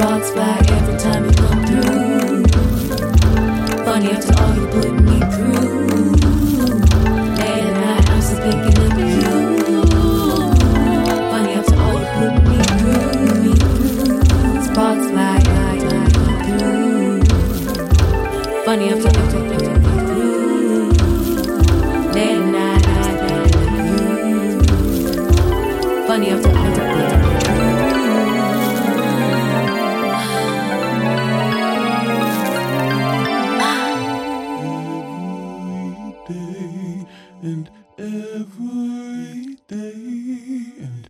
Sparks fly every time you come through. Funny after all you put me through. Late at night, I'm still thinking of you. Funny after all you put me through. Sparks fly time you come through. Funny after after after through. Late at night, still thinking of you. Funny after and every day. And